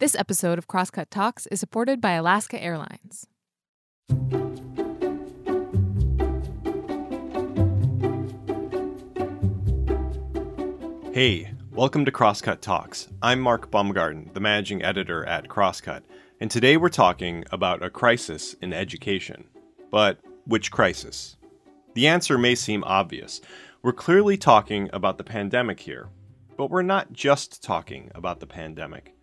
This episode of Crosscut Talks is supported by Alaska Airlines. Hey, welcome to Crosscut Talks. I'm Mark Baumgarten, the managing editor at Crosscut, and today we're talking about a crisis in education. But which crisis? The answer may seem obvious. We're clearly talking about the pandemic here, but we're not just talking about the pandemic.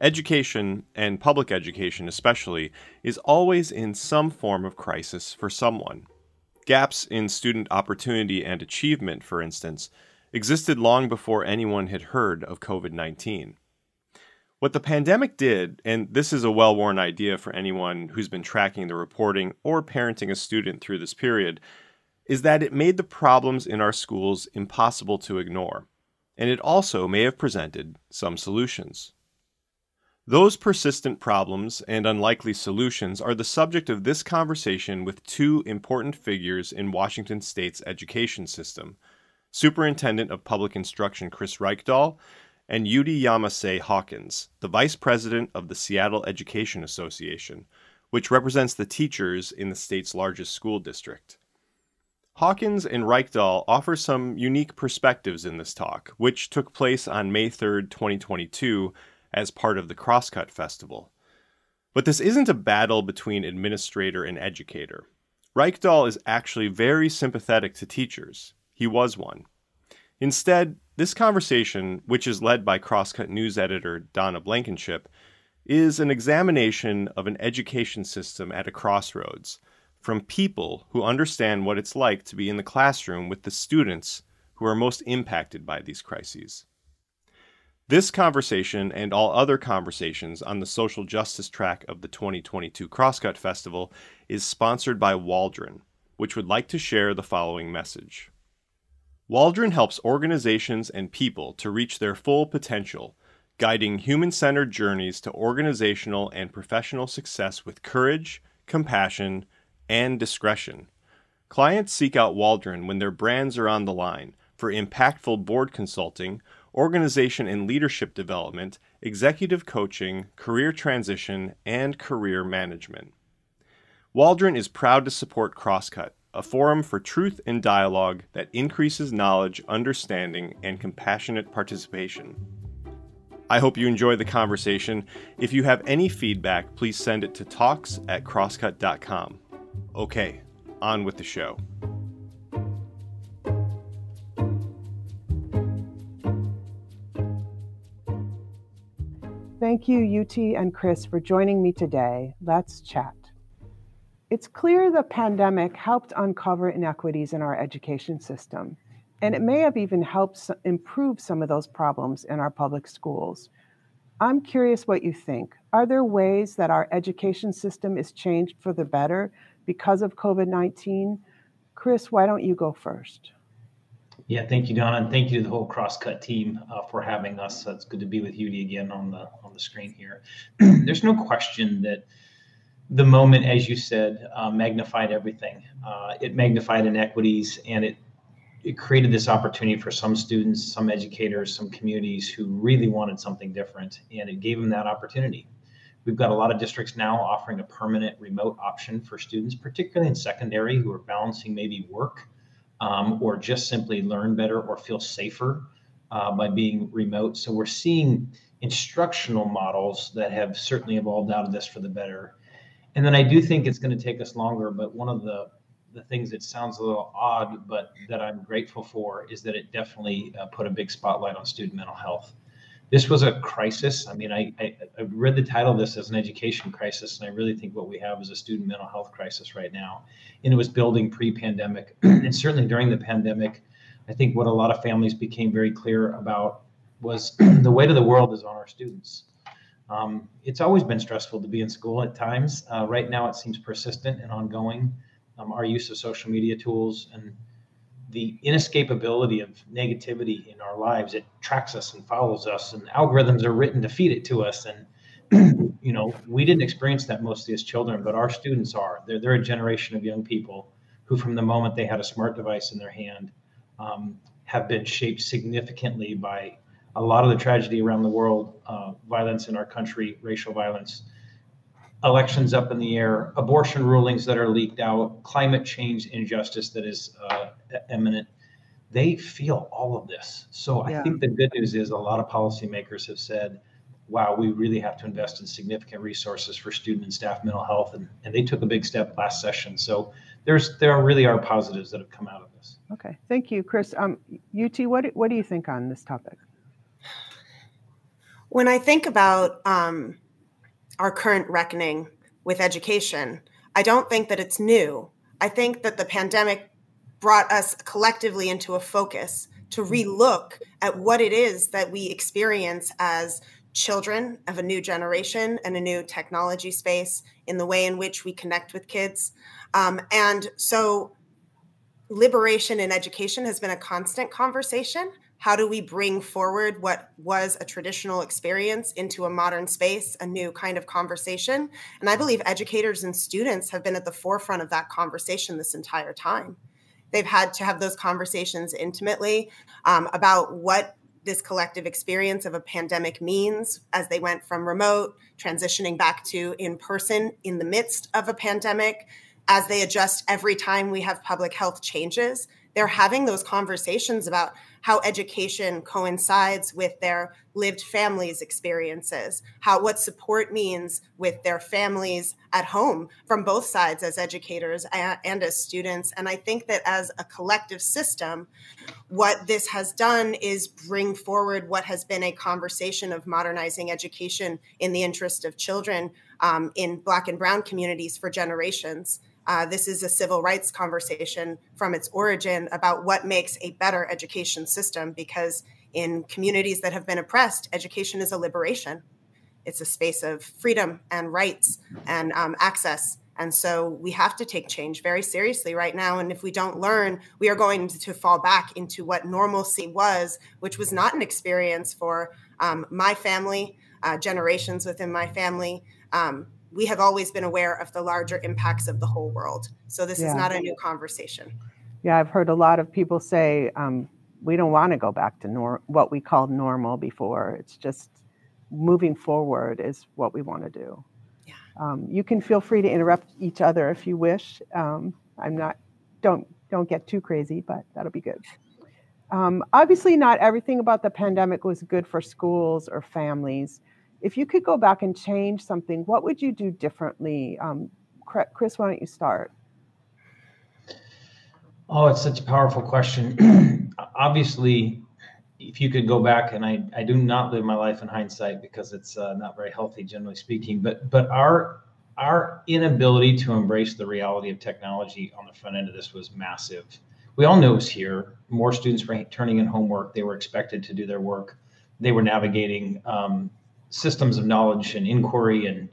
Education, and public education especially, is always in some form of crisis for someone. Gaps in student opportunity and achievement, for instance, existed long before anyone had heard of COVID 19. What the pandemic did, and this is a well worn idea for anyone who's been tracking the reporting or parenting a student through this period, is that it made the problems in our schools impossible to ignore, and it also may have presented some solutions. Those persistent problems and unlikely solutions are the subject of this conversation with two important figures in Washington state's education system Superintendent of Public Instruction Chris Reykdal and Judy Yamaseh Hawkins, the Vice President of the Seattle Education Association, which represents the teachers in the state's largest school district. Hawkins and Reykdal offer some unique perspectives in this talk, which took place on May 3, 2022 as part of the Crosscut Festival. But this isn't a battle between administrator and educator. Reykdal is actually very sympathetic to teachers. He was one. Instead, this conversation, which is led by Crosscut News editor Donna Blankenship, is an examination of an education system at a crossroads from people who understand what it's like to be in the classroom with the students who are most impacted by these crises. This conversation and all other conversations on the social justice track of the 2022 Crosscut Festival is sponsored by Waldron, which would like to share the following message. Waldron helps organizations and people to reach their full potential, guiding human centered journeys to organizational and professional success with courage, compassion, and discretion. Clients seek out Waldron when their brands are on the line for impactful board consulting organization and leadership development, executive coaching, career transition, and career management. Waldron is proud to support Crosscut, a forum for truth and dialogue that increases knowledge, understanding, and compassionate participation. I hope you enjoy the conversation. If you have any feedback, please send it to talks at crosscut.com. Okay, on with the show. Thank you, UT and Chris, for joining me today. Let's chat. It's clear the pandemic helped uncover inequities in our education system, and it may have even helped improve some of those problems in our public schools. I'm curious what you think. Are there ways that our education system is changed for the better because of COVID 19? Chris, why don't you go first? Yeah, thank you, Donna, and thank you to the whole Crosscut team uh, for having us. it's good to be with Judy again on the on the screen here. There's no question that the moment, as you said, uh, magnified everything. Uh, it magnified inequities, and it it created this opportunity for some students, some educators, some communities who really wanted something different, and it gave them that opportunity. We've got a lot of districts now offering a permanent remote option for students, particularly in secondary, who are balancing maybe work um, or just simply learn better or feel safer uh, by being remote. So we're seeing instructional models that have certainly evolved out of this for the better. And then I do think it's going to take us longer, but one of the the things that sounds a little odd, but that I'm grateful for, is that it definitely uh, put a big spotlight on student mental health this was a crisis. I mean, I, I, I, read the title of this as an education crisis, and I really think what we have is a student mental health crisis right now. And it was building pre pandemic. and certainly during the pandemic, I think what a lot of families became very clear about was the weight of the world is on our students. Um, it's always been stressful to be in school at times. Uh, right now, it seems persistent and ongoing. Um, our use of social media tools and the inescapability of negativity in our lives it tracks us and follows us and algorithms are written to feed it to us and you know we didn't experience that mostly as children but our students are. They're, they're a generation of young people who from the moment they had a smart device in their hand um, have been shaped significantly by a lot of the tragedy around the world, uh, violence in our country, racial violence, elections up in the air, abortion rulings that are leaked out, climate change injustice that is uh, imminent. They feel all of this. So yeah. I think the good news is a lot of policymakers have said, wow, we really have to invest in significant resources for student and staff mental health. And, and they took a big step last session. So there's there really are positives that have come out of this. Okay, thank you, Chris. Um, UT, what, what do you think on this topic? When I think about um, our current reckoning with education. I don't think that it's new. I think that the pandemic brought us collectively into a focus to relook at what it is that we experience as children of a new generation and a new technology space in the way in which we connect with kids. Um, and so, liberation in education has been a constant conversation how do we bring forward what was a traditional experience into a modern space, a new kind of conversation? And I believe educators and students have been at the forefront of that conversation this entire time. They've had to have those conversations intimately um, about what this collective experience of a pandemic means as they went from remote, transitioning back to in person in the midst of a pandemic, as they adjust every time we have public health changes. They're having those conversations about how education coincides with their lived families experiences how what support means with their families at home from both sides as educators and as students. And i think that as a collective system what this has done is bring forward what has been a conversation of modernizing education in the interest of children um, in black and brown communities for generations uh, this is a civil rights conversation from its origin about what makes a better education system because in communities that have been oppressed, education is a liberation. It's a space of freedom and rights and um, access. And so we have to take change very seriously right now. And if we don't learn, we are going to fall back into what normalcy was, which was not an experience for um, my family, uh, generations within my family. Um, we have always been aware of the larger impacts of the whole world. So this yeah. is not a new conversation. Yeah, I've heard a lot of people say um, we don't want to go back to nor- what we called normal before. It's just moving forward is what we want to do. Yeah. Um, you can feel free to interrupt each other if you wish. Um, I'm not. Don't don't get too crazy, but that'll be good. Um, obviously, not everything about the pandemic was good for schools or families if you could go back and change something, what would you do differently? Um, Chris, why don't you start? Oh, it's such a powerful question. Obviously, if you could go back, and I, I do not live my life in hindsight because it's uh, not very healthy, generally speaking. But but our our inability to embrace the reality of technology on the front end of this was massive. We all knew it was here. More students were turning in homework. They were expected to do their work. They were navigating um, systems of knowledge and inquiry and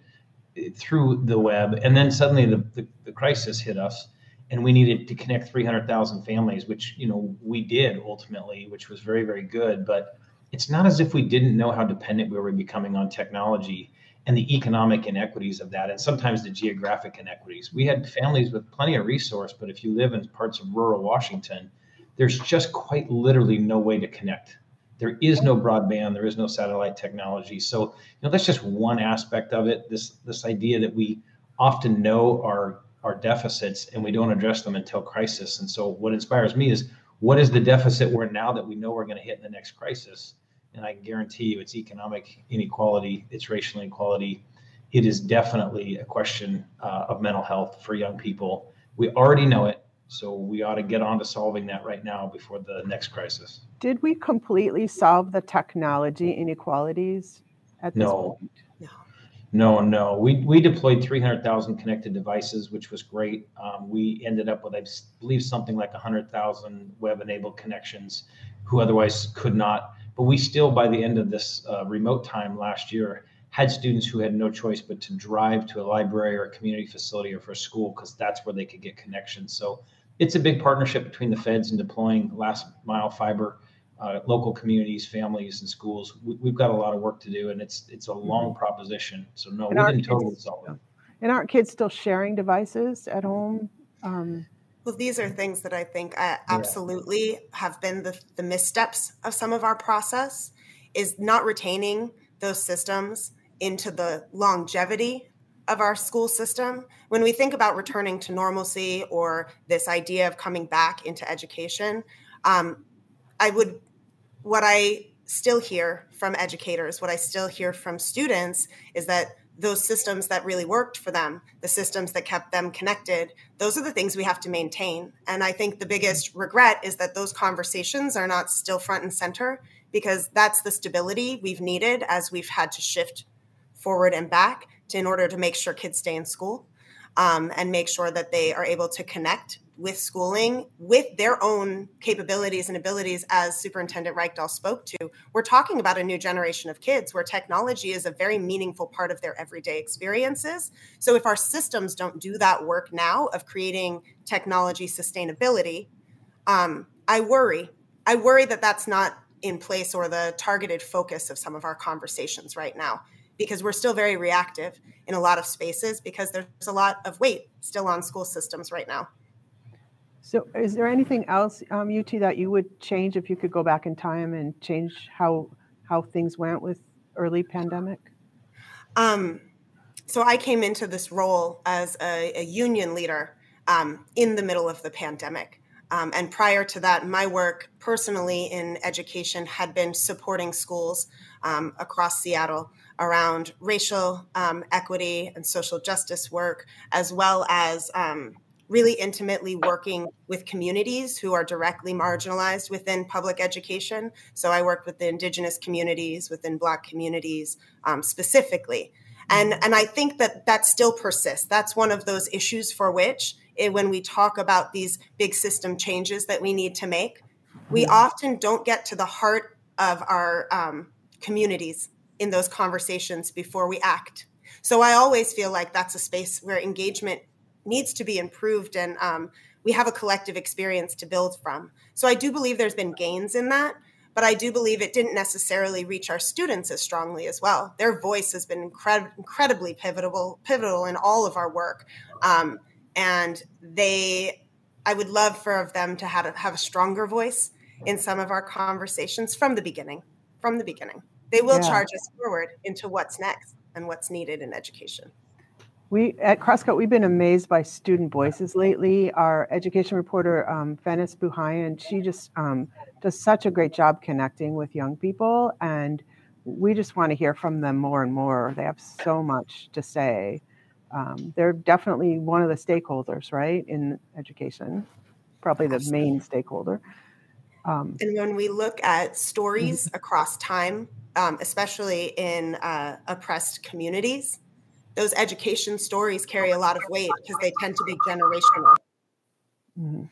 eh, through the web. And then suddenly the, the, the crisis hit us and we needed to connect 300,000 families, which, you know, we did ultimately, which was very, very good. But it's not as if we didn't know how dependent we were becoming on technology and the economic inequities of that, and sometimes the geographic inequities. We had families with plenty of resource, but if you live in parts of rural Washington, there's just quite literally no way to connect there is no broadband, there is no satellite technology. So, you know, that's just one aspect of it. This this idea that we often know our our deficits and we don't address them until crisis. And so, what inspires me is what is the deficit we're now that we know we're going to hit in the next crisis? And I guarantee you, it's economic inequality, it's racial inequality. It is definitely a question uh, of mental health for young people. We already know it. So we ought to get on to solving that right now before the next crisis. Did we completely solve the technology inequalities at this no. point? No. No, no. We, we deployed 300,000 connected devices, which was great. Um, we ended up with, I believe, something like 100,000 web enabled connections who otherwise could not. But we still, by the end of this uh, remote time last year, had students who had no choice but to drive to a library or a community facility or for a school because that's where they could get connections. So it's a big partnership between the feds and deploying last mile fiber, uh, local communities, families, and schools. We, have got a lot of work to do, and it's it's a long mm-hmm. proposition. So no, and we didn't kids, totally solve it. And aren't kids still sharing devices at home? Um, well, these are things that I think uh, absolutely yeah. have been the, the missteps of some of our process is not retaining those systems into the longevity of our school system. When we think about returning to normalcy or this idea of coming back into education, um, I would, what I still hear from educators, what I still hear from students is that those systems that really worked for them, the systems that kept them connected, those are the things we have to maintain. And I think the biggest regret is that those conversations are not still front and center because that's the stability we've needed as we've had to shift forward and back in order to make sure kids stay in school um, and make sure that they are able to connect with schooling with their own capabilities and abilities as superintendent Reykdal spoke to. We're talking about a new generation of kids where technology is a very meaningful part of their everyday experiences. So if our systems don't do that work now of creating technology sustainability um, i worry. I worry that that's not in place or the targeted focus of some of our conversations right now because we're still very reactive in a lot of spaces because there's a lot of weight still on school systems right now. So, is there anything else, um, UT, that you would change if you could go back in time and change how how things went with early pandemic? Um, so, I came into this role as a, a union leader um, in the middle of the pandemic. Um, and prior to that, my work personally in education had been supporting schools um, across Seattle around racial um, equity and social justice work, as well as um, really intimately working with communities who are directly marginalized within public education. So I worked with the indigenous communities, within Black communities um, specifically. And, and I think that that still persists. That's one of those issues for which, it, eh, when we talk about these big system changes that we need to make, we mm-hmm. often don't get to the heart of our um, communities in those conversations before we act. So I always feel like that's a space where engagement needs to be improved and um, we have a collective experience to build from. So I do believe there's been gains in that, but I do believe it didn't necessarily reach our students as strongly as well. Their voice has been incred- incredibly pivotal, pivotal in all of our work, um, and they, I would love for them to have a, have a stronger voice in some of our conversations from the beginning. From the beginning. They will yeah. charge us forward into what's next and what's needed in education. We at Crosscut, we've been amazed by student voices lately. Our education reporter, um, Venice Buhain, she just um, does such a great job connecting with young people, and we just want to hear from them more and more. They have so much to say. Um, they're definitely one of the stakeholders, right, in education, probably the main stakeholder. Um, and when we look at stories mm-hmm. across time, um, especially in uh, oppressed communities, those education stories carry a lot of weight because they tend to be generational. Mm-hmm.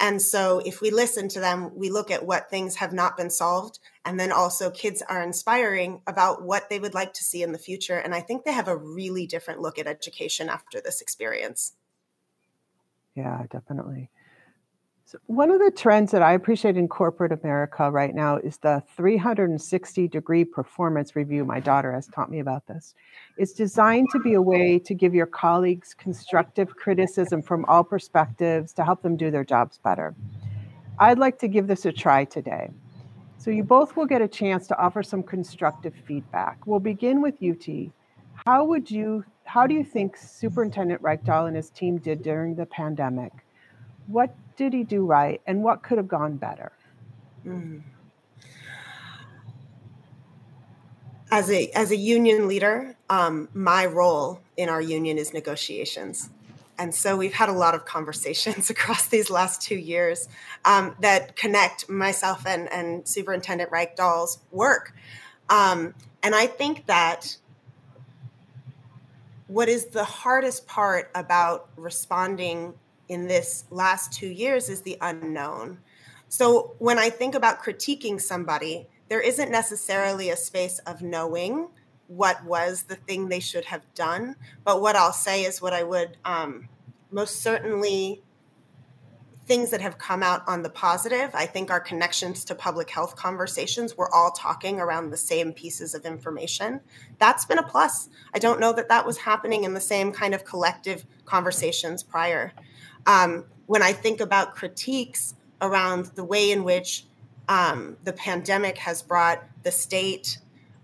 And so, if we listen to them, we look at what things have not been solved. And then also, kids are inspiring about what they would like to see in the future. And I think they have a really different look at education after this experience. Yeah, definitely. One of the trends that I appreciate in corporate America right now is the 360 degree performance review. My daughter has taught me about this. It's designed to be a way to give your colleagues constructive criticism from all perspectives to help them do their jobs better. I'd like to give this a try today. So you both will get a chance to offer some constructive feedback. We'll begin with UT. How would you how do you think Superintendent Reykdal and his team did during the pandemic? What did he do right and what could have gone better? Mm. As a as a union leader, um, my role in our union is negotiations, and so we've had a lot of conversations across these last two years um, that connect myself and and Superintendent Reykdal's work, um, and I think that what is the hardest part about responding in this last two years is the unknown. So when I think about critiquing somebody, there isn't necessarily a space of knowing what was the thing they should have done. But what I'll say is what I would um, most certainly things that have come out on the positive. I think our connections to public health conversations, we're all talking around the same pieces of information. That's been a plus. I don't know that that was happening in the same kind of collective conversations prior. Um, when I think about critiques around the way in which um, the pandemic has brought the state,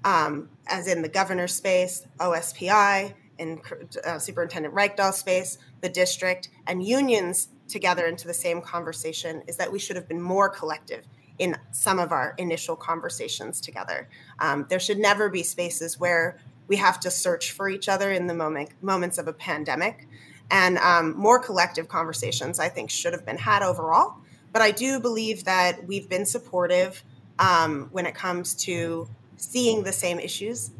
um, as in the governor's space, OSPI, in uh, Superintendent Reykdal space, the district, and unions together into the same conversation is that we should have been more collective in some of our initial conversations together. Um, there should never be spaces where we have to search for each other in the moment moments of a pandemic. And um, more collective conversations, I think, should have been had overall. But I do believe that we've been supportive um, when it comes to seeing the same issues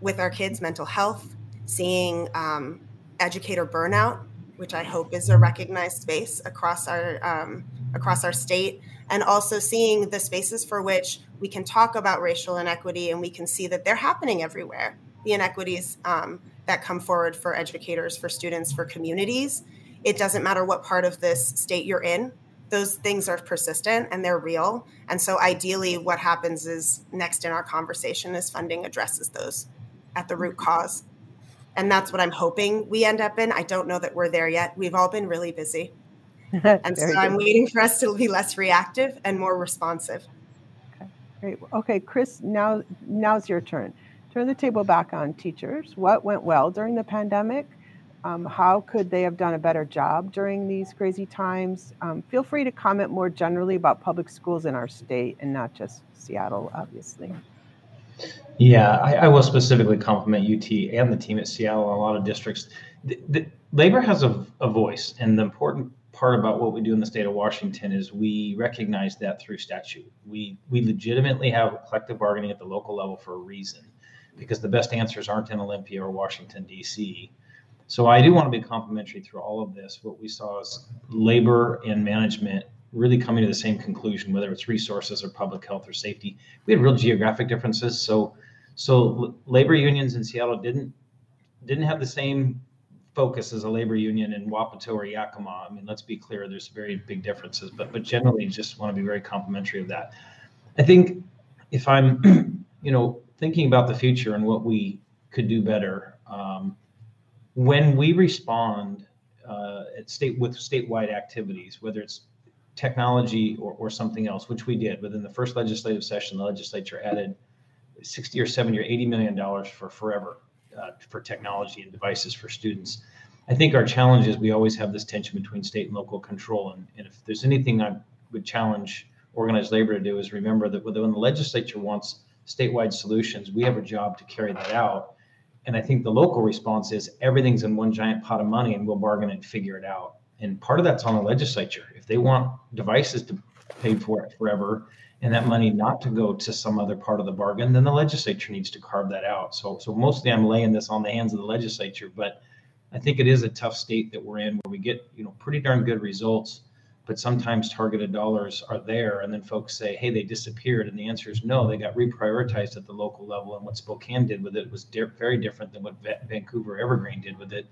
with our kids' mental health, seeing um, educator burnout, which I hope is a recognized space across our um, across our state, and also seeing the spaces for which we can talk about racial inequity and we can see that they're happening everywhere. The inequities um, that come forward for educators, for students, for communities. It doesn't matter what part of this state you're in. Those things are persistent and they're real. And so, ideally, what happens is next in our conversation is funding addresses those at the root mm-hmm. cause. And that's what I'm hoping we end up in. I don't know that we're there yet. We've all been really busy. and so I'm waiting for us to be less reactive and more responsive. Okay, great. Okay, Chris, now now's your turn. Turn the table back on teachers. What went well during the pandemic? Um, how could they have done a better job during these crazy times? Um, feel free to comment more generally about public schools in our state and not just Seattle, obviously. Yeah, I, I will specifically compliment UT and the team at Seattle and a lot of districts. The, the, labor has a, a voice, and the important part about what we do in the state of Washington is we recognize that through statute. We we legitimately have collective bargaining at the local level for a reason, because the best answers aren't in Olympia or Washington D.C. So I do want to be complimentary through all of this. What we saw is labor and management really coming to the same conclusion, whether it's resources or public health or safety. We had real geographic differences, so so labor unions in Seattle didn't didn't have the same focus as a labor union in Wapato or Yakima. I mean, let's be clear, there's very big differences, but but generally just want to be very complimentary of that. I think if I'm, you know, thinking about the future and what we could do better, um, when we respond uh, at state with statewide activities, whether it's technology or, or something else, which we did within the first legislative session, the legislature added 60 or 70 or 80 million dollars for forever uh, for technology and devices for students. I think our challenge is we always have this tension between state and local control. And, and if there's anything I would challenge organized labor to do is remember that when the legislature wants statewide solutions, we have a job to carry that out. And I think the local response is everything's in one giant pot of money and we'll bargain and figure it out. And part of that's on the legislature. If they want devices to pay for it forever, and that money not to go to some other part of the bargain, then the legislature needs to carve that out. So, so mostly I'm laying this on the hands of the legislature, but I think it is a tough state that we're in where we get, you know, pretty darn good results, but sometimes targeted dollars are there, and then folks say, "Hey, they disappeared," and the answer is no, they got reprioritized at the local level, and what Spokane did with it was very different than what Va- Vancouver Evergreen did with it.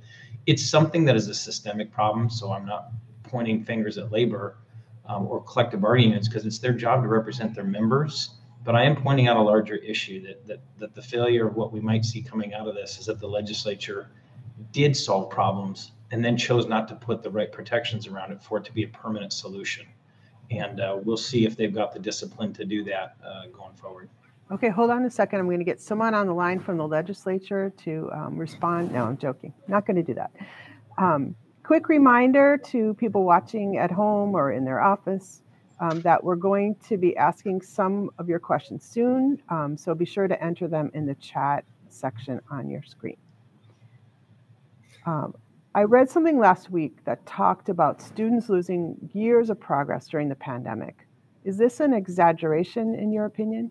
It's something that is a systemic problem, so I'm not pointing fingers at labor um, or collective bargaining units because it's their job to represent their members. But I am pointing out a larger issue that, that that the failure of what we might see coming out of this is that the legislature did solve problems and then chose not to put the right protections around it for it to be a permanent solution. And uh, we'll see if they've got the discipline to do that uh, going forward. Okay, hold on a second. I'm going to get someone on the line from the legislature to um, respond. No, I'm joking. Not going to do that. Um, quick reminder to people watching at home or in their office um, that we're going to be asking some of your questions soon. Um, so be sure to enter them in the chat section on your screen. I read something last week that talked about students losing years of progress during the pandemic. Is this an exaggeration in your opinion?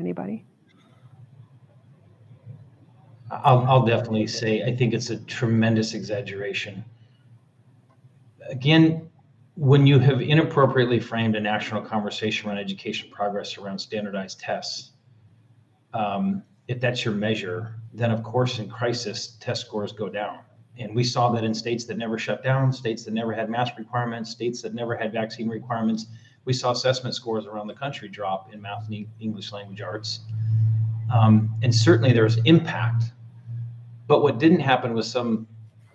Anybody? I'll, I'll definitely say I think it's a tremendous exaggeration. Again, when you have inappropriately framed a national conversation around education progress around standardized tests, um, if that's your measure, then of course in crisis test scores go down. And we saw that in states that never shut down, states that never had mask requirements, states that never had vaccine requirements. We saw assessment scores around the country drop in math and English language arts. Um, and certainly there was impact but what didn't happen was some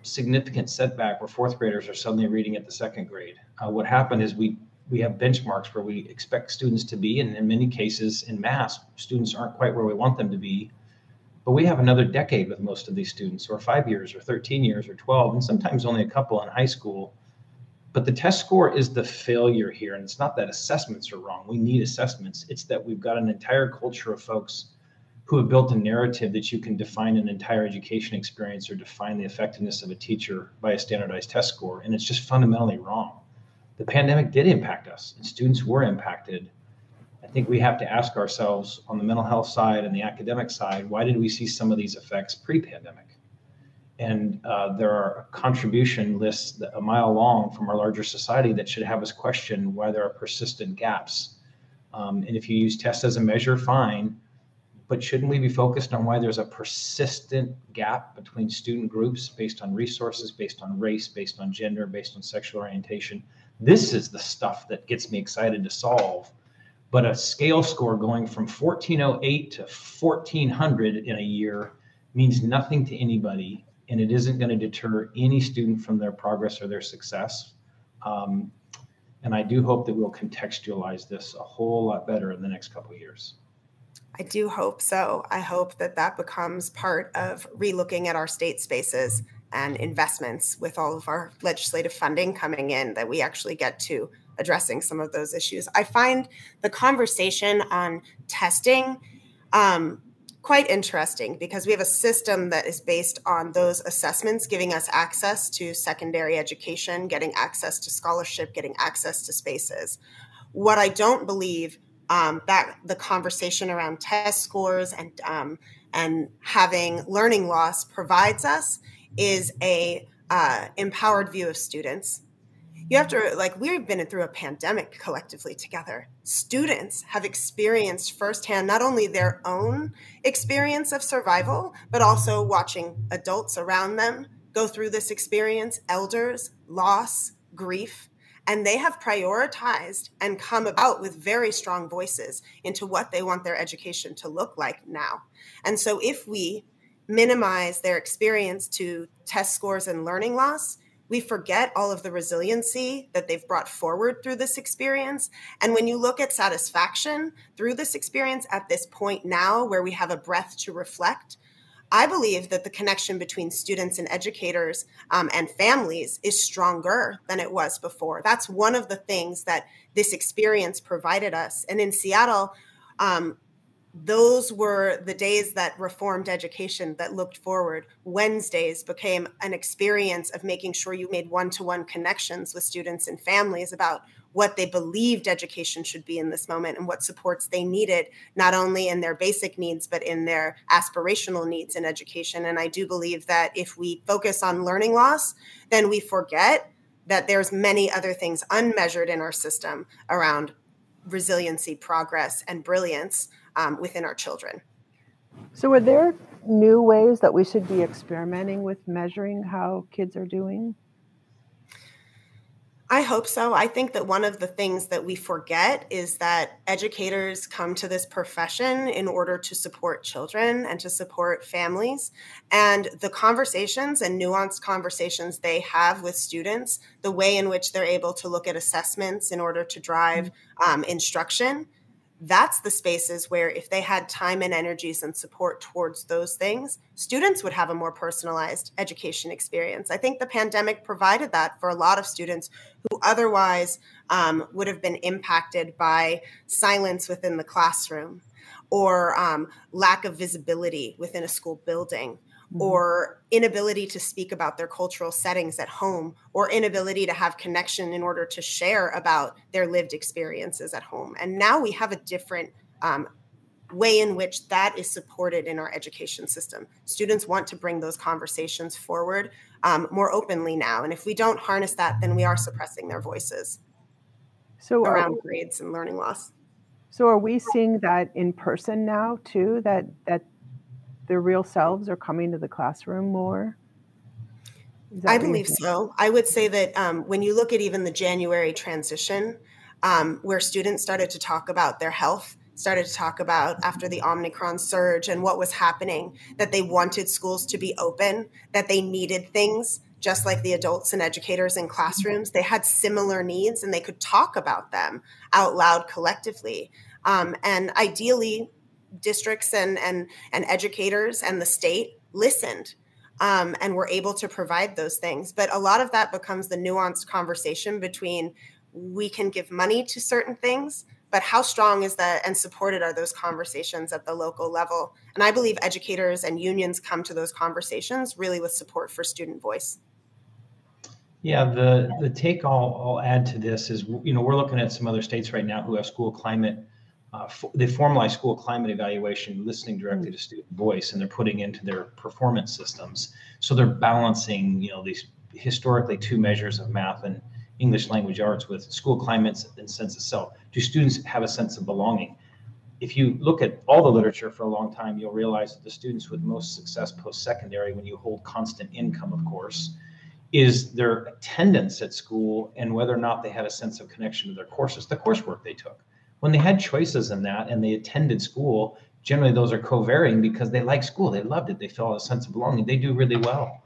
significant setback where fourth graders are suddenly reading at the second grade. Uh, what happened is we we have benchmarks where we expect students to be, and in many cases, in mass, students aren't quite where we want them to be. But we have another decade with most of these students, or five years, or 13 years, or 12, and sometimes only a couple in high school. But the test score is the failure here. And it's not that assessments are wrong. We need assessments. It's that we've got an entire culture of folks who have built a narrative that you can define an entire education experience or define the effectiveness of a teacher by a standardized test score. And it's just fundamentally wrong. The pandemic did impact us, and students were impacted. I think we have to ask ourselves on the mental health side and the academic side why did we see some of these effects pre pandemic? And uh, there are contribution lists a mile long from our larger society that should have us question why there are persistent gaps. Um, and if you use tests as a measure, fine. But shouldn't we be focused on why there's a persistent gap between student groups based on resources, based on race, based on gender, based on sexual orientation? This is the stuff that gets me excited to solve. But a scale score going from 1408 to 1400 in a year means nothing to anybody and it isn't going to deter any student from their progress or their success. Um, and I do hope that we'll contextualize this a whole lot better in the next couple of years. I do hope so. I hope that that becomes part of relooking at our state spaces and investments with all of our legislative funding coming in, that we actually get to addressing some of those issues. I find the conversation on testing um, quite interesting because we have a system that is based on those assessments giving us access to secondary education, getting access to scholarship, getting access to spaces. What I don't believe um, that the conversation around test scores and um, and having learning loss provides us is a uh, empowered view of students. You have to like we've been through a pandemic collectively together. Students have experienced firsthand not only their own experience of survival but also watching adults around them go through this experience elders loss grief and they have prioritized and come about with very strong voices into what they want their education to look like now. And so if we minimize their experience to test scores and learning loss we forget all of the resiliency that they've brought forward through this experience. And when you look at satisfaction through this experience at this point now, where we have a breath to reflect, I believe that the connection between students and educators um, and families is stronger than it was before. That's one of the things that this experience provided us. And in Seattle, um, those were the days that reformed education that looked forward. Wednesdays became an experience of making sure you made one to one connections with students and families about what they believed education should be in this moment and what supports they needed, not only in their basic needs, but in their aspirational needs in education. And I do believe that if we focus on learning loss, then we forget that there's many other things unmeasured in our system around resiliency, progress, and brilliance um, within our children. So, are there new ways that we should be experimenting with measuring how kids are doing? I hope so. I think that one of the things that we forget is that educators come to this profession in order to support children and to support families. And the conversations and nuanced conversations they have with students, the way in which they're able to look at assessments in order to drive mm-hmm. um, instruction, that's the spaces where if they had time and energies and support towards those things students would have a more personalized education experience. I think the pandemic provided that for a lot of students who otherwise um, would have been impacted by silence within the classroom or um, lack of visibility within a school building mm-hmm. or inability to speak about their cultural settings at home or inability to have connection in order to share about their lived experiences at home. And now we have a different um, way in which that is supported in our education system. Students want to bring those conversations forward um, more openly now. And if we don't harness that, then we are suppressing their voices so around are, grades and learning loss. So are we seeing that in person now too? That that their real selves are coming to the classroom more? I believe so. I would say that um, when you look at even the January transition, um, where students started to talk about their health, started to talk about after the Omicron surge and what was happening, that they wanted schools to be open, that they needed things just like the adults and educators in classrooms. They had similar needs and they could talk about them out loud collectively. Um, and ideally, districts and, and, and educators and the state listened um, and were able to provide those things. But a lot of that becomes the nuanced conversation between we can give money to certain things, but how strong is that and supported are those conversations at the local level? And I believe educators and unions come to those conversations really with support for student voice. Yeah, the the take I'll, I'll add to this is you know we're looking at some other states right now who have school climate uh, they formalize school climate evaluation listening directly to student voice and they're putting into their performance systems. So they're balancing you know these historically two measures of math and english language arts with school climates and sense of self. Do students have a sense of belonging? If you look at all the literature for a long time you'll realize that the students with most success post-secondary when you hold constant income of course is their attendance at school and whether or not they had a sense of connection to their courses the coursework they took when they had choices in that and they attended school, generally those are co-varying because they like school, they loved it, they felt a sense of belonging, they do really well.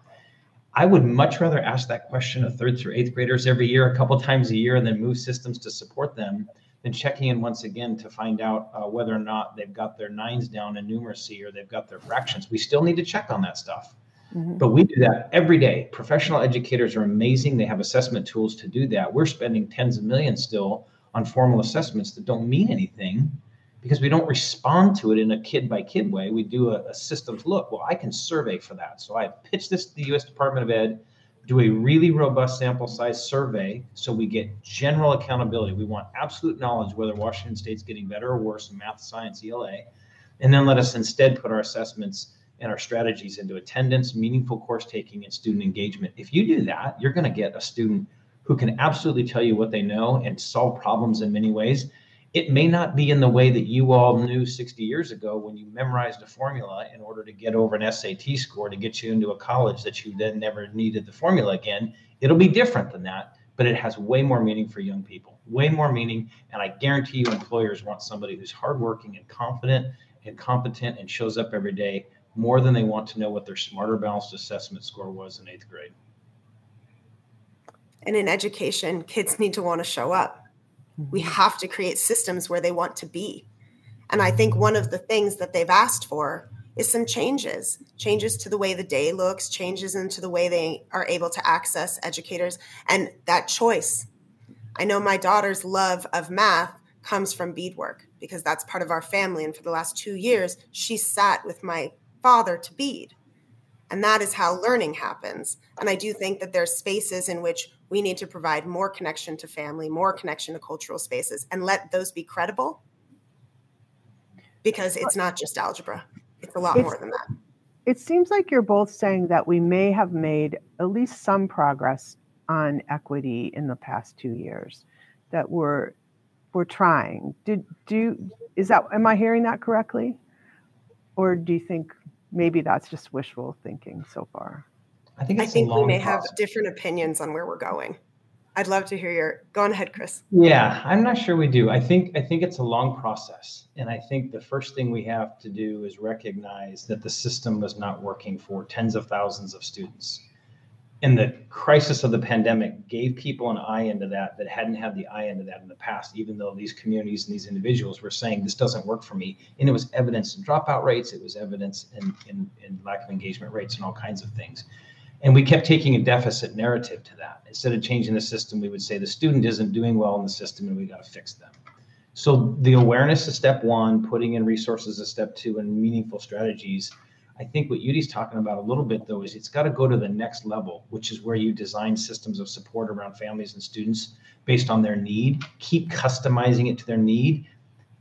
I would much rather ask that question of third through eighth graders every year, a couple times a year, and then move systems to support them than checking in once again to find out uh, whether or not they've got their nines down in numeracy or they've got their fractions. We still need to check on that stuff. Mm-hmm. But we do that every day. Professional educators are amazing. They have assessment tools to do that. We're spending tens of millions still on formal assessments that don't mean anything because we don't respond to it in a kid by kid way. We do a, a, systems look. Well, I can survey for that. So I pitch this to the US Department of Ed, do a really robust sample size survey so we get general accountability. We want absolute knowledge whether Washington State's getting better or worse in math, science, ELA. And then let us instead put our assessments and our strategies into attendance, meaningful course taking, and student engagement. If you do that, you're going to get a student who can absolutely tell you what they know and solve problems in many ways. It may not be in the way that you all knew 60 years ago when you memorized a formula in order to get over an SAT score to get you into a college that you then never needed the formula again. It'll be different than that, but it has way more meaning for young people, way more meaning. And I guarantee you, employers want somebody who's hardworking and confident and competent and shows up every day more than they want to know what their smarter balanced assessment score was in eighth grade and in education, kids need to want to show up. We mm-hmm. have to create systems where they want to be. And I think one of the things that they've asked for is some changes changes to the way the day looks, changes into the way they are able to access educators, and that choice. I know my daughter's love of math comes from beadwork because that's part of our family. And for the last two years, she sat with my father to bead. And that is how learning happens. And I do think that there's spaces in which we need to provide more connection to family, more connection to cultural spaces, and let those be credible because it's not just algebra, it's a lot it's, more than that. It seems like you're both saying that we may have made at least some progress on equity in the past two years, that we're we're trying. Did do is that am I hearing that correctly? Or do you think maybe that's just wishful thinking so far? I think I think we may process. have different opinions on where we're going. I'd love to hear your. Go on ahead, Chris. Yeah, I'm not sure we do. I think I think it's a long process, and I think the first thing we have to do is recognize that the system was not working for tens of thousands of students, and the crisis of the pandemic gave people an eye into that that hadn't had the eye into that in the past. Even though these communities and these individuals were saying this doesn't work for me, and it was evidence in dropout rates, it was evidence in in, in lack of engagement rates, and all kinds of things. And we kept taking a deficit narrative to that. Instead of changing the system, we would say the student isn't doing well in the system and we got to fix them. So the awareness is step one, putting in resources is step two, and meaningful strategies. I think what Yudi's talking about a little bit though is it's got to go to the next level, which is where you design systems of support around families and students based on their need, keep customizing it to their need.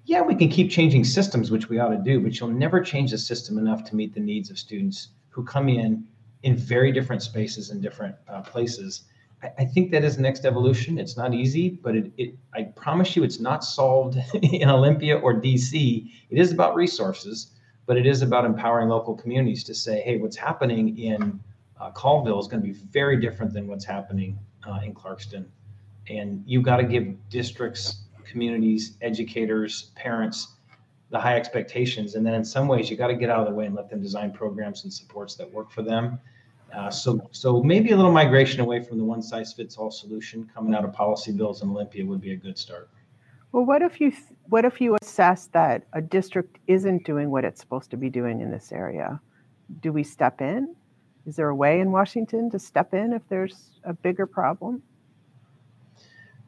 Yeah, we can keep changing systems, which we ought to do, but you'll never change the system enough to meet the needs of students who come in in very different spaces and different uh, places. I, I, think that is the next evolution. It's not easy, but it, it I promise you, it's not solved in Olympia or DC. It is about resources, but it is about empowering local communities to say, hey, what's happening in uh, Colville is going to be very different than what's happening uh, in Clarkston. And you've got to give districts, communities, educators, parents the high expectations and then in some ways you got to get out of the way and let them design programs and supports that work for them Uh, so, so maybe a little migration away from the one size fits all solution coming out of policy bills in Olympia would be a good start. Well, what if you what if you assess that a district isn't doing what it's supposed to be doing in this area? Do we step in? Is there a way in Washington to step in if there's a bigger problem?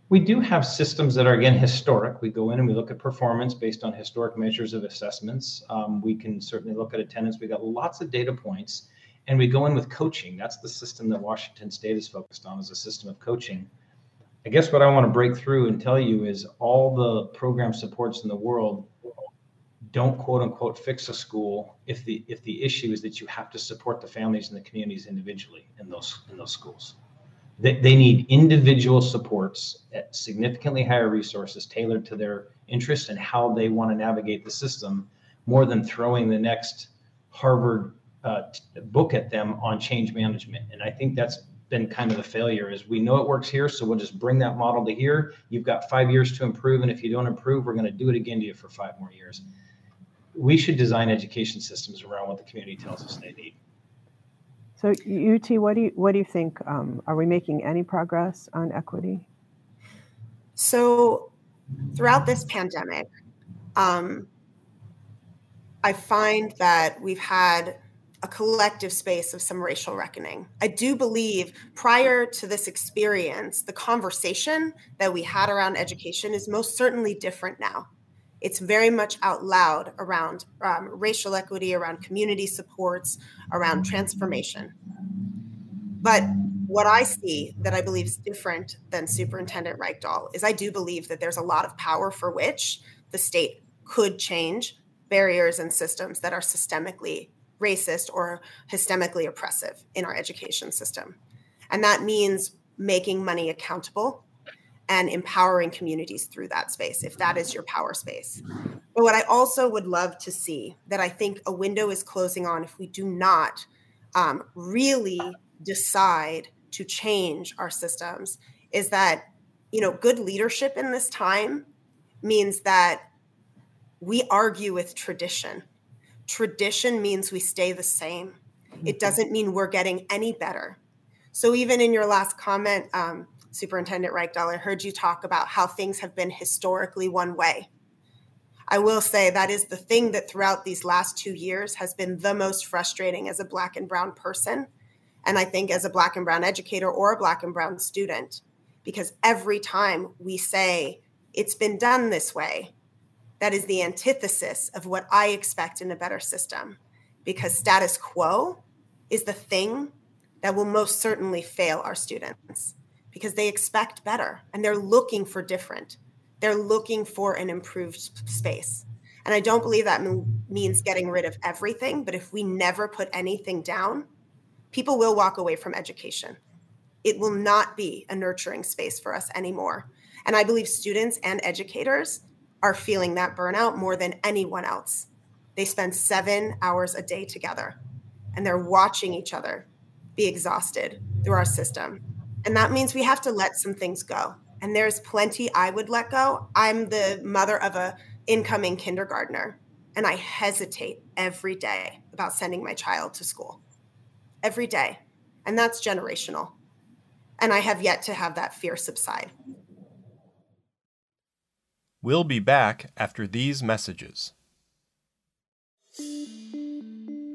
We do have systems that are again historic. We go in and we look at performance based on historic measures of assessments. Um, we can certainly look at attendance. We've got lots of data points, and we go in with coaching. That's the system that Washington State is focused on, is a system of coaching I guess what I want to break through and tell you is all the program supports in the world don't quote unquote fix a school if the if the issue is that you have to support the families and the communities individually in those in those schools. They, they need individual supports at significantly higher resources tailored to their interests and how they want to navigate the system more than throwing the next Harvard uh, book at them on change management. And I think that's been kind of the failure is we know it works here so we'll just bring that model to here. You've got five years to improve and if you don't improve we're going to do it again to you for five more years. We should design education systems around what the community tells us they need. So ut what do you what do you think um, are we making any progress on equity? So throughout this pandemic um, i find that we've had a collective space of some racial reckoning. I do believe prior to this experience, the conversation that we had around education is most certainly different now. It's very much out loud around um, racial equity, around community supports, around transformation. But what I see that I believe is different than Superintendent Reykdal is I do believe that there's a lot of power for which the state could change barriers and systems that are systemically racist or systemically oppressive in our education system. And that means making money accountable and empowering communities through that space, if that is your power space. But what I also would love to see that I think a window is closing on if we do not um, really decide to change our systems is that, you know, good leadership in this time means that we argue with tradition tradition means we stay the same. It mm-hmm. doesn't mean we're getting any better. So, even in your last comment, um, Superintendent Reykdal, I heard you talk about how things have been historically one way. I will say that is the thing that throughout these last two years has been the most frustrating as a Black and Brown person. And I think as a Black and Brown educator or a Black and Brown student, because every time we say it's been done this way, that is the antithesis of what I expect in a better system because status quo is the thing that will most certainly fail our students because they expect better and they're looking for different. They're looking for an improved space. And I don't believe that means getting rid of everything, but if we never put anything down, people will walk away from education. It will not be a nurturing space for us anymore. And I believe students and educators are feeling that burnout more than anyone else. They spend seven hours a day together and they're watching each other be exhausted through our system. And that means we have to let some things go. And there's plenty I would let go. I'm the mother of a incoming kindergartner and I hesitate every day about sending my child to school. Every day. And that's generational. And I have yet to have that fear subside. We'll be back after these messages.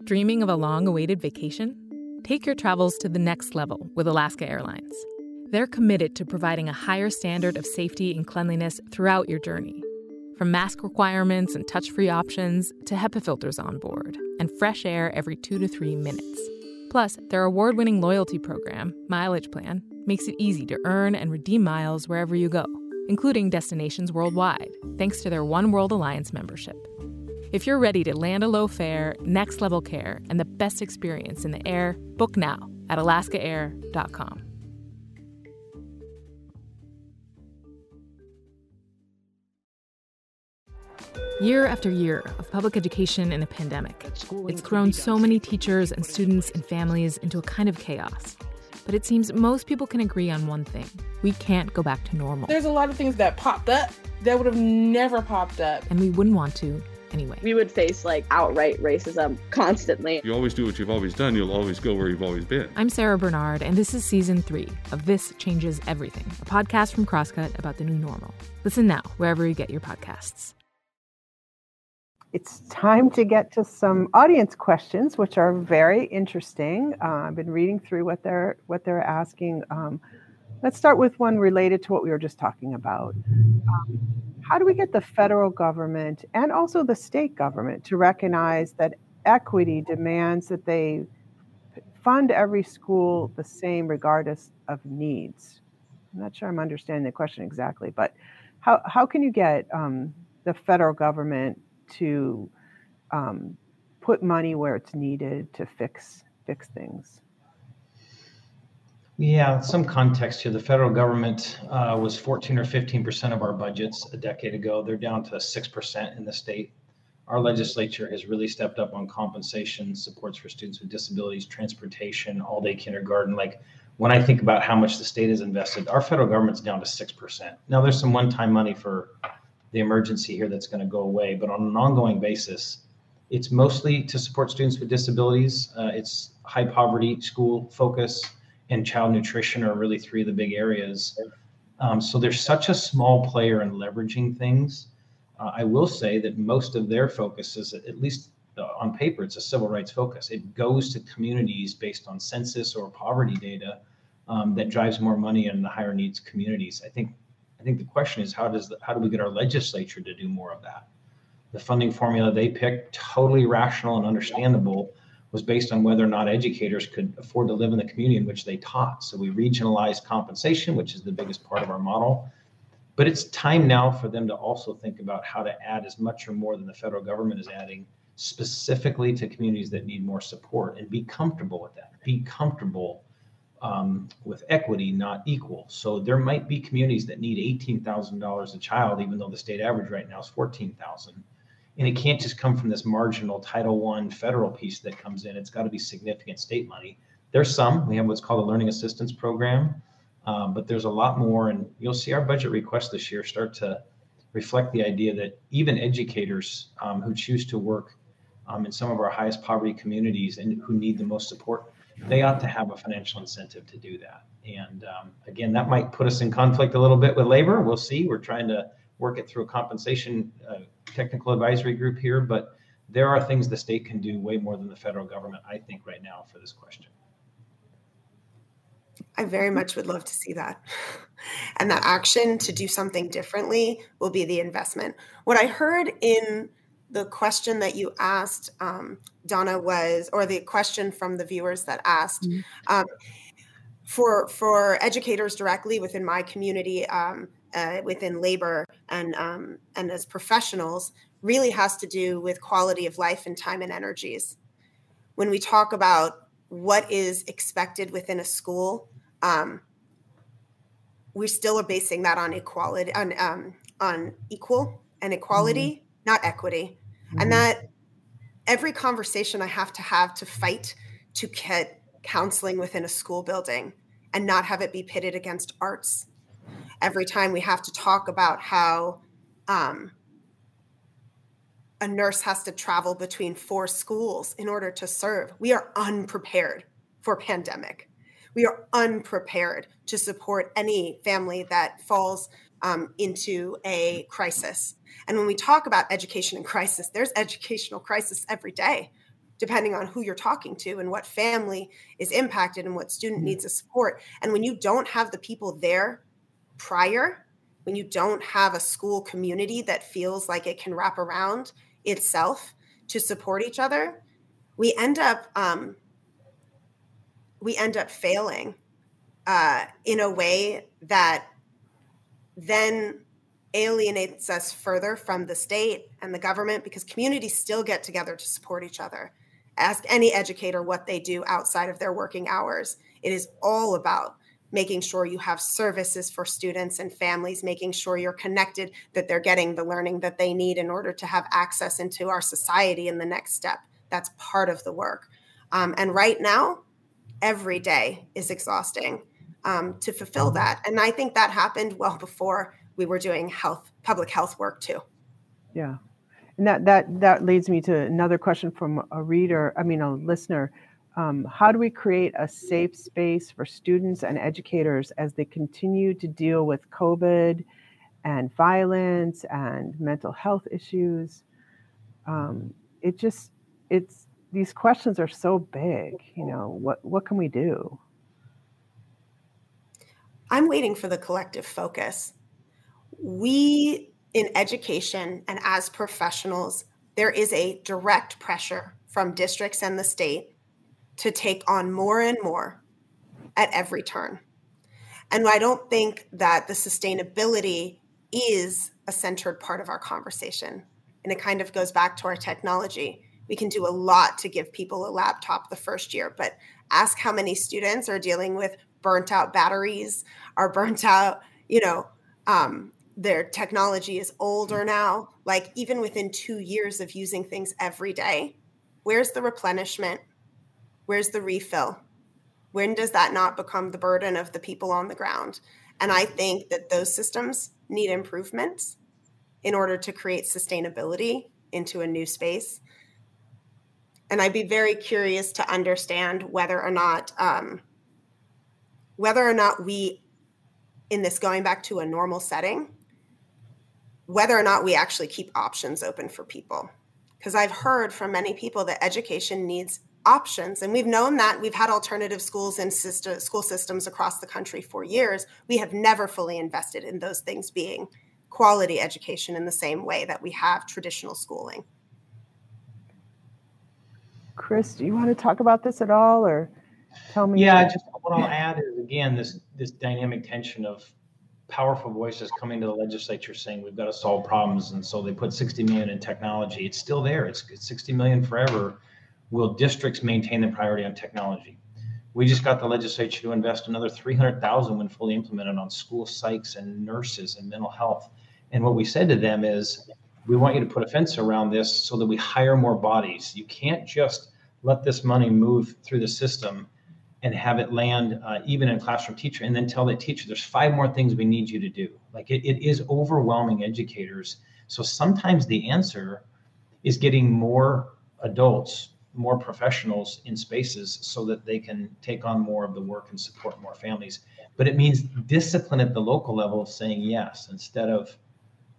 Dreaming of a long awaited vacation? Take your travels to the next level with Alaska Airlines. They're committed to providing a higher standard of safety and cleanliness throughout your journey. From mask requirements and touch free options to HEPA filters on board and fresh air every two to three minutes. Plus, their award winning loyalty program, Mileage Plan, makes it easy to earn and redeem miles wherever you go including destinations worldwide, thanks to their One World Alliance membership. If you're ready to land a low fare, next level care, and the best experience in the air, book now at alaskaair.com. Year after year of public education in a pandemic, it's thrown so many teachers and students and families into a kind of chaos. But it seems most people can agree on one thing we can't go back to normal. There's a lot of things that popped up that would have never popped up. And we wouldn't want to anyway. We would face like outright racism constantly. You always do what you've always done, you'll always go where you've always been. I'm Sarah Bernard, and this is season three of This Changes Everything, a podcast from Crosscut about the new normal. Listen now, wherever you get your podcasts. It's time to get to some audience questions, which are very interesting. Uh, I've been reading through what they're what they're asking. Um, let's start with one related to what we were just talking about. Um, how do we get the federal government and also the state government to recognize that equity demands that they fund every school the same regardless of needs? I'm not sure I'm understanding the question exactly, but how, how can you get um, the federal government to um, put money where it's needed to fix fix things? Yeah, some context here. The federal government uh, was 14 or 15 percent of our budgets a decade ago. They're down to six percent in the state. Our legislature has really stepped up on compensation, supports for students with disabilities, transportation, all-day kindergarten. Like when I think about how much the state has invested, our federal government's down to six percent. Now there's some one-time money for the emergency here that's going to go away, but on an ongoing basis, it's mostly to support students with disabilities. Uh, it's high poverty school focus and child nutrition are really three of the big areas. Um, so there's such a small player in leveraging things. Uh, I will say that most of their focus is, at least uh, on paper, it's a civil rights focus. It goes to communities based on census or poverty data um, that drives more money in the higher needs communities. I think I think the question is how does the, how do we get our legislature to do more of that? The funding formula they picked, totally rational and understandable, was based on whether or not educators could afford to live in the community in which they taught. So we regionalized compensation, which is the biggest part of our model. But it's time now for them to also think about how to add as much or more than the federal government is adding specifically to communities that need more support and be comfortable with that. Be comfortable um, with equity, not equal. So there might be communities that need $18,000 a child, even though the state average right now is 14,000 and it can't just come from this marginal Title One federal piece that comes in. It's got to be significant state money. There's some. We have what's called a learning assistance program, um, but there's a lot more. And you'll see our budget requests this year start to reflect the idea that even educators um, who choose to work um, in some of our highest poverty communities and who need the most support, they ought to have a financial incentive to do that. And um, again, that might put us in conflict a little bit with labor. We'll see. We're trying to work it through a compensation uh, technical advisory group here, but there are things the state can do way more than the federal government, I think, right now for this question. I very much would love to see that. And that action to do something differently will be the investment. What I heard in the question that you asked, um, Donna, was, or the question from the viewers that asked, mm-hmm. um, for for educators directly within my community, um, uh, within labor and um, and as professionals really has to do with quality of life and time and energies. When we talk about what is expected within a school, um, we still are basing that on equality, on um, on equal and equality, mm-hmm. Not equity, mm-hmm. and that every conversation I have to have to fight to get counseling within a school building and not have it be pitted against arts every time we have to talk about how um, a nurse has to travel between four schools in order to serve. We are unprepared for pandemic. We are unprepared to support any family that falls um, into a crisis. And when we talk about education in crisis, there's educational crisis every day, depending on who you're talking to and what family is impacted and what student mm-hmm. needs a support. And when you don't have the people there prior, when you don't have a school community that feels like it can wrap around itself to support each other, we end up um, we end up failing uh, in a way that then alienates us further from the state and the government because communities still get together to support each other. Ask any educator what they do outside of their working hours. It is all about making sure you have services for students and families, making sure you're connected, that they're getting the learning that they need in order to have access into our society in the next step. That's part of the work. Um, and right now, every day is exhausting um, to fulfill that. And I think that happened well before we were doing health, public health work too. Yeah. And that that that leads me to another question from a reader. I mean, a listener. Um, how do we create a safe space for students and educators as they continue to deal with COVID and violence and mental health issues? Um, it just it's these questions are so big. You know, what what can we do? I'm waiting for the collective focus. We in education and as professionals, there is a direct pressure from districts and the state to take on more and more at every turn. And I don't think that the sustainability is a centered part of our conversation. And it kind of goes back to our technology. We can do a lot to give people a laptop the first year, but ask how many students are dealing with burnt out batteries, are burnt out, you know, um, their technology is older now. Like even within two years of using things every day, where's the replenishment? Where's the refill? When does that not become the burden of the people on the ground? And I think that those systems need improvements in order to create sustainability into a new space. And I'd be very curious to understand whether or not um, whether or not we in this going back to a normal setting whether or not we actually keep options open for people. Because I've heard from many people that education needs options, and we've known that we've had alternative schools and system, school systems across the country for years. We have never fully invested in those things being quality education in the same way that we have traditional schooling. Chris, do you want to talk about this at all, or tell me? Yeah, just what I'll add is again this this dynamic tension of powerful voices coming to the legislature saying we've got to solve problems and so they put 60 million in technology. It's still there. It's, it's 60 million forever. Will districts maintain the priority on technology? We just got the legislature to invest another 300000 when fully implemented on school psychs and nurses and mental health. And what we said to them is we want you to put a fence around this so that we hire more bodies. You can't just let this money move through the system and have it land uh, even in a classroom teacher and then tell the teacher there's five more things we need you to do. Like it, it is overwhelming educators. So sometimes the answer is getting more adults more professionals in spaces so that they can take on more of the work and support more families. But it means discipline at the local level of saying yes instead of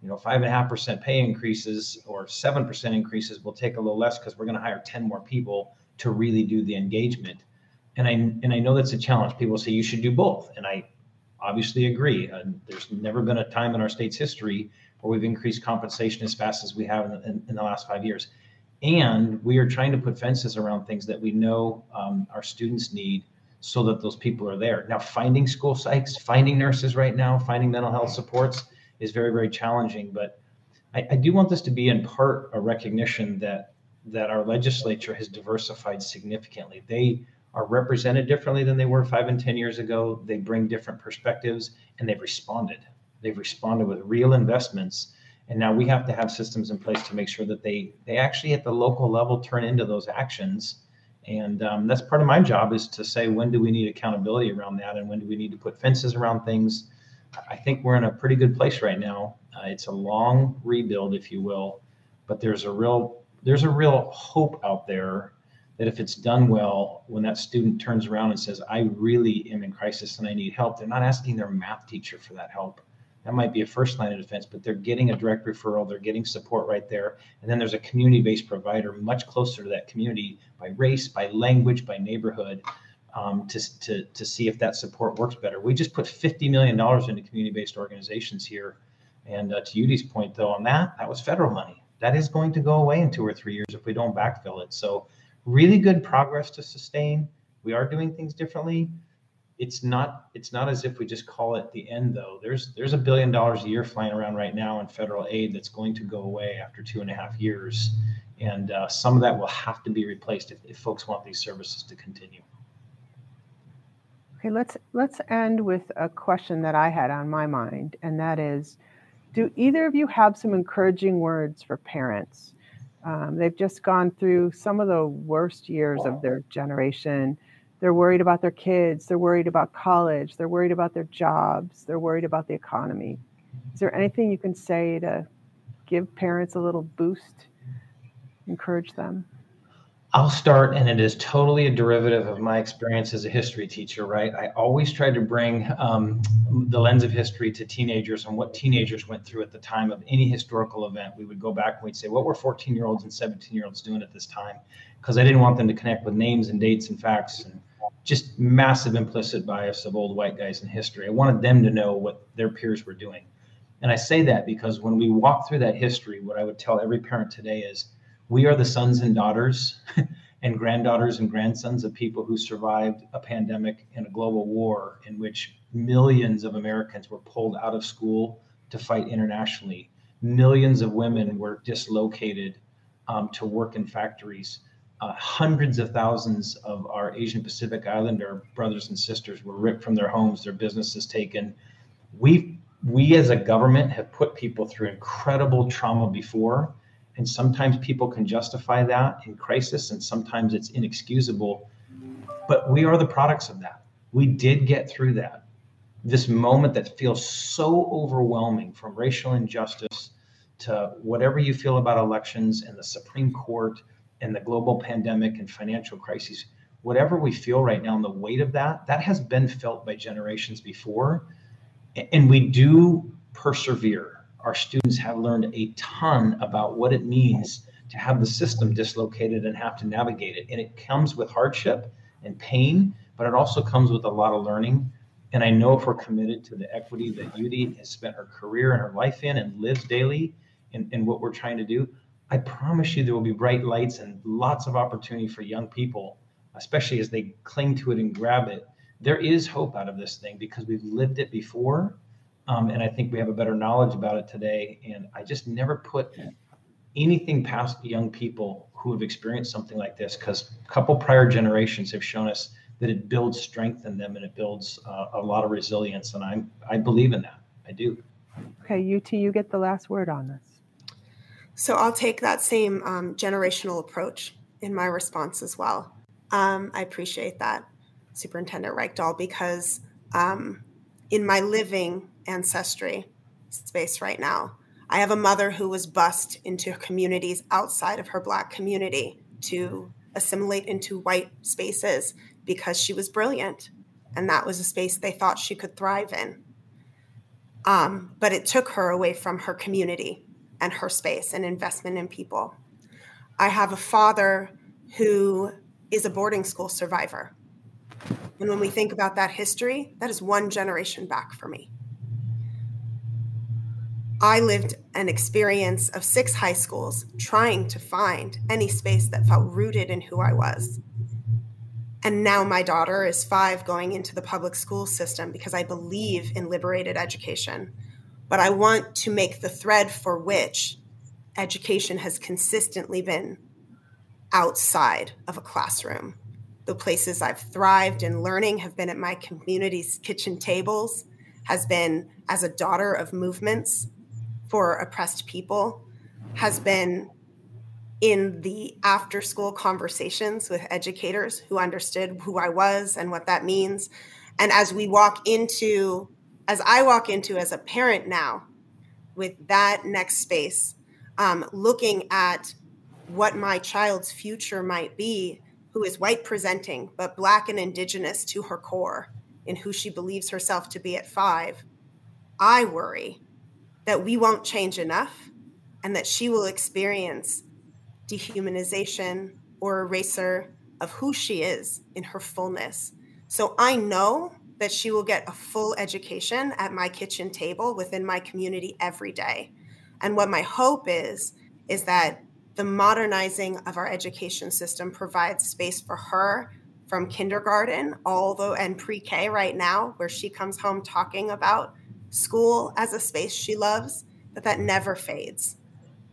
you know five and a half percent pay increases or seven percent increases we'll take a little less because we're going to hire 10 more people to really do the engagement and I and I know that's a challenge. People say you should do both, and I obviously agree. Uh, there's never been a time in our state's history where we've increased compensation as fast as we have in the, in, in the last five years, and we are trying to put fences around things that we know um, our students need, so that those people are there. Now, finding school psychs, finding nurses right now, finding mental health supports is very very challenging, but I, I do want this to be in part a recognition that that our legislature has diversified significantly. They are represented differently than they were five and 10 years ago. They bring different perspectives and they've responded. They've responded with real investments. And now we have to have systems in place to make sure that they, they actually at the local level turn into those actions. And um, that's part of my job is to say, when do we need accountability around that? And when do we need to put fences around things? I think we're in a pretty good place right now. Uh, it's a long rebuild, if you will, but there's a real there's a real hope out there that if it's done well, when that student turns around and says, I really am in crisis and I need help, they're not asking their math teacher for that help. That might be a first line of defense, but they're getting a direct referral, they're getting support right there. And then there's a community based provider much closer to that community by race, by language, by neighborhood. Um, to, to, to see if that support works better. We just put $50 million into community based organizations here. And uh, to Judy's point, though, on that, that was federal money. That is going to go away in two or three years if we don't backfill it. So really good progress to sustain. We are doing things differently. It's not it's not as if we just call it the end though. There's there's a billion dollars a year flying around right now in federal aid that's going to go away after two and a half years, and uh, some of that will have to be replaced if, if folks want these services to continue. Okay, let's let's end with a question that I had on my mind, and that is, do either of you have some encouraging words for parents um, they've just gone through some of the worst years of their generation. They're worried about their kids. They're worried about college. They're worried about their jobs. They're worried about the economy. Is there anything you can say to give parents a little boost, encourage them? I'll start, and it is totally a derivative of my experience as a history teacher, right? I always try to bring um, the lens of history to teenagers and what teenagers went through at the time of any historical event. We would go back and we'd say, what were 14 year olds and 17 year olds doing at this time? Because I didn't want them to connect with names and dates and facts and just massive implicit bias of old white guys in history. I wanted them to know what their peers were doing. And I say that because when we walk through that history, what I would tell every parent today is, we are the sons and daughters and granddaughters and grandsons of people who survived a pandemic and a global war in which millions of Americans were pulled out of school to fight internationally. Millions of women were dislocated um, to work in factories. Uh, hundreds of thousands of our Asian Pacific Islander brothers and sisters were ripped from their homes, their businesses taken. We we as a government have put people through incredible trauma before and sometimes people can justify that in crisis, and sometimes it's inexcusable. But we are the products of that. We did get through that. This moment that feels so overwhelming from racial injustice to whatever you feel about elections and the Supreme Court and the global pandemic and financial crises, whatever we feel right now and the weight of that, that has been felt by generations before. And we do persevere our students have learned a ton about what it means to have the system dislocated and have to navigate it. And it comes with hardship and pain, but it also comes with a lot of learning. And I know if we're committed to the equity that Judy has spent her career and her life in and lives daily in, in what we're trying to do, I promise you there will be bright lights and lots of opportunity for young people, especially as they cling to it and grab it. There is hope out of this thing because we've lived it before um, and I think we have a better knowledge about it today. And I just never put anything past young people who have experienced something like this because a couple prior generations have shown us that it builds strength in them and it builds uh, a lot of resilience. And I'm, I believe in that. I do. Okay, UT, you get the last word on this. So I'll take that same um, generational approach in my response as well. Um, I appreciate that, Superintendent Reykdal, because um, in my living ancestry space right now. I have a mother who was bussed into communities outside of her Black community to assimilate into white spaces because she was brilliant. And that was a space they thought she could thrive in. Um, but it took her away from her community and her space and investment in people. I have a father who is a boarding school survivor. And when we think about that history, that is one generation back for me. I lived an experience of six high schools trying to find any space that felt rooted in who I was. And now my daughter is five going into the public school system because I believe in liberated education. But I want to make the thread for which education has consistently been outside of a classroom. The places I've thrived in learning have been at my community's kitchen tables, has been as a daughter of movements for oppressed people has been in the after school conversations with educators who understood who I was and what that means. And as we walk into, as I walk into as a parent now with that next space, um, looking at what my child's future might be, who is white presenting, but Black and Indigenous to her core in who she believes herself to be at five, I worry that we won't change enough and that she will experience dehumanization or eraser of who she is in her fullness. So I know that she will get a full education at my kitchen table within my community every day. And what my hope is, is that the modernizing of our education system provides space for her from kindergarten all the and pre-K right now, where she comes home talking about school as a space she loves, but that never fades.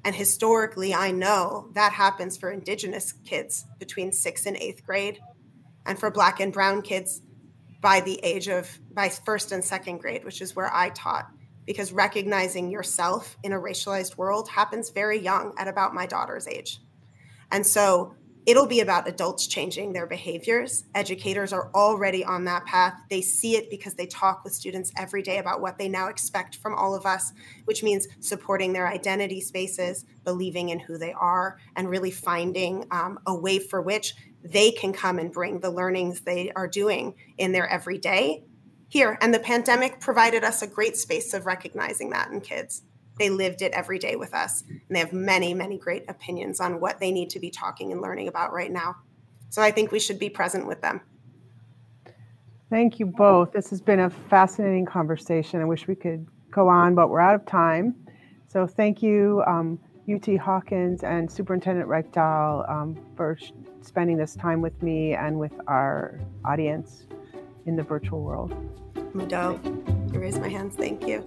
And historically, I know that happens for Indigenous kids between sixth and eighth grade, and for Black and Brown kids by the age of by first and second grade, which is where I taught. Because recognizing yourself in a racialized world happens very young at about my daughter's age. And so It'll be about adults changing their behaviors. Educators are already on that path. They see it because they talk with students every day about what they now expect from all of us, which means supporting their identity spaces, believing in who they are, and really finding um, a way for which they can come and bring the learnings they are doing in their everyday here. And the pandemic provided us a great space of recognizing that in kids. They lived it every day with us and they have many many great opinions on what they need to be talking and learning about right now. So i think we should be present with them. Thank you both. This has been a fascinating conversation. I wish we could go on but we're out of time. So thank you um, ut hawkins and superintendent reykdal um, for spending this time with me and with our audience in the virtual world Mudo, I raise my hands. Thank you.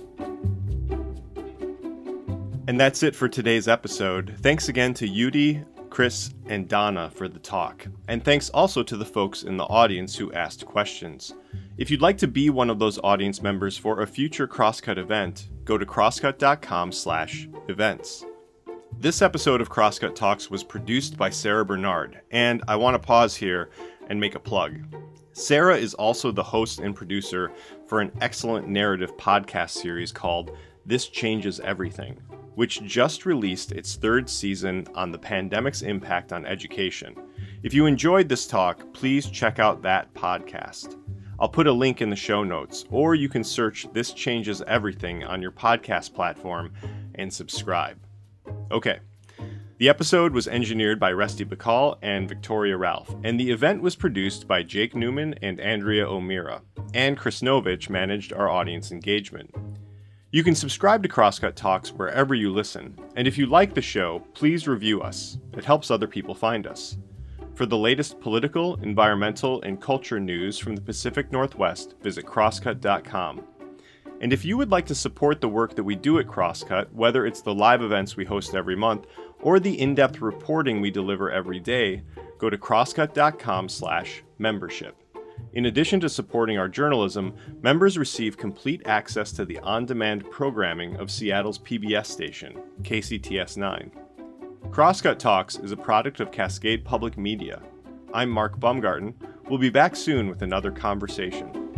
And that's it for today's episode. Thanks again to Yudi, Chris, and Donna for the talk. And thanks also to the folks in the audience who asked questions. If you'd like to be one of those audience members for a future Crosscut event, go to crosscut.com/events. This episode of Crosscut Talks was produced by Sarah Bernard, and I want to pause here and make a plug. Sarah is also the host and producer for an excellent narrative podcast series called This Changes Everything which just released its third season on the pandemic's impact on education. If you enjoyed this talk, please check out that podcast. I'll put a link in the show notes, or you can search This Changes Everything on your podcast platform and subscribe. Okay. The episode was engineered by Rusty Bacall and Victoria Ralph, and the event was produced by Jake Newman and Andrea O'Meara, and Chris managed our audience engagement. You can subscribe to Crosscut Talks wherever you listen, and if you like the show, please review us. It helps other people find us. For the latest political, environmental, and culture news from the Pacific Northwest, visit crosscut.com. And if you would like to support the work that we do at Crosscut, whether it's the live events we host every month or the in-depth reporting we deliver every day, go to crosscut.com/membership. In addition to supporting our journalism, members receive complete access to the on demand programming of Seattle's PBS station, KCTS 9. Crosscut Talks is a product of Cascade Public Media. I'm Mark Baumgarten. We'll be back soon with another conversation.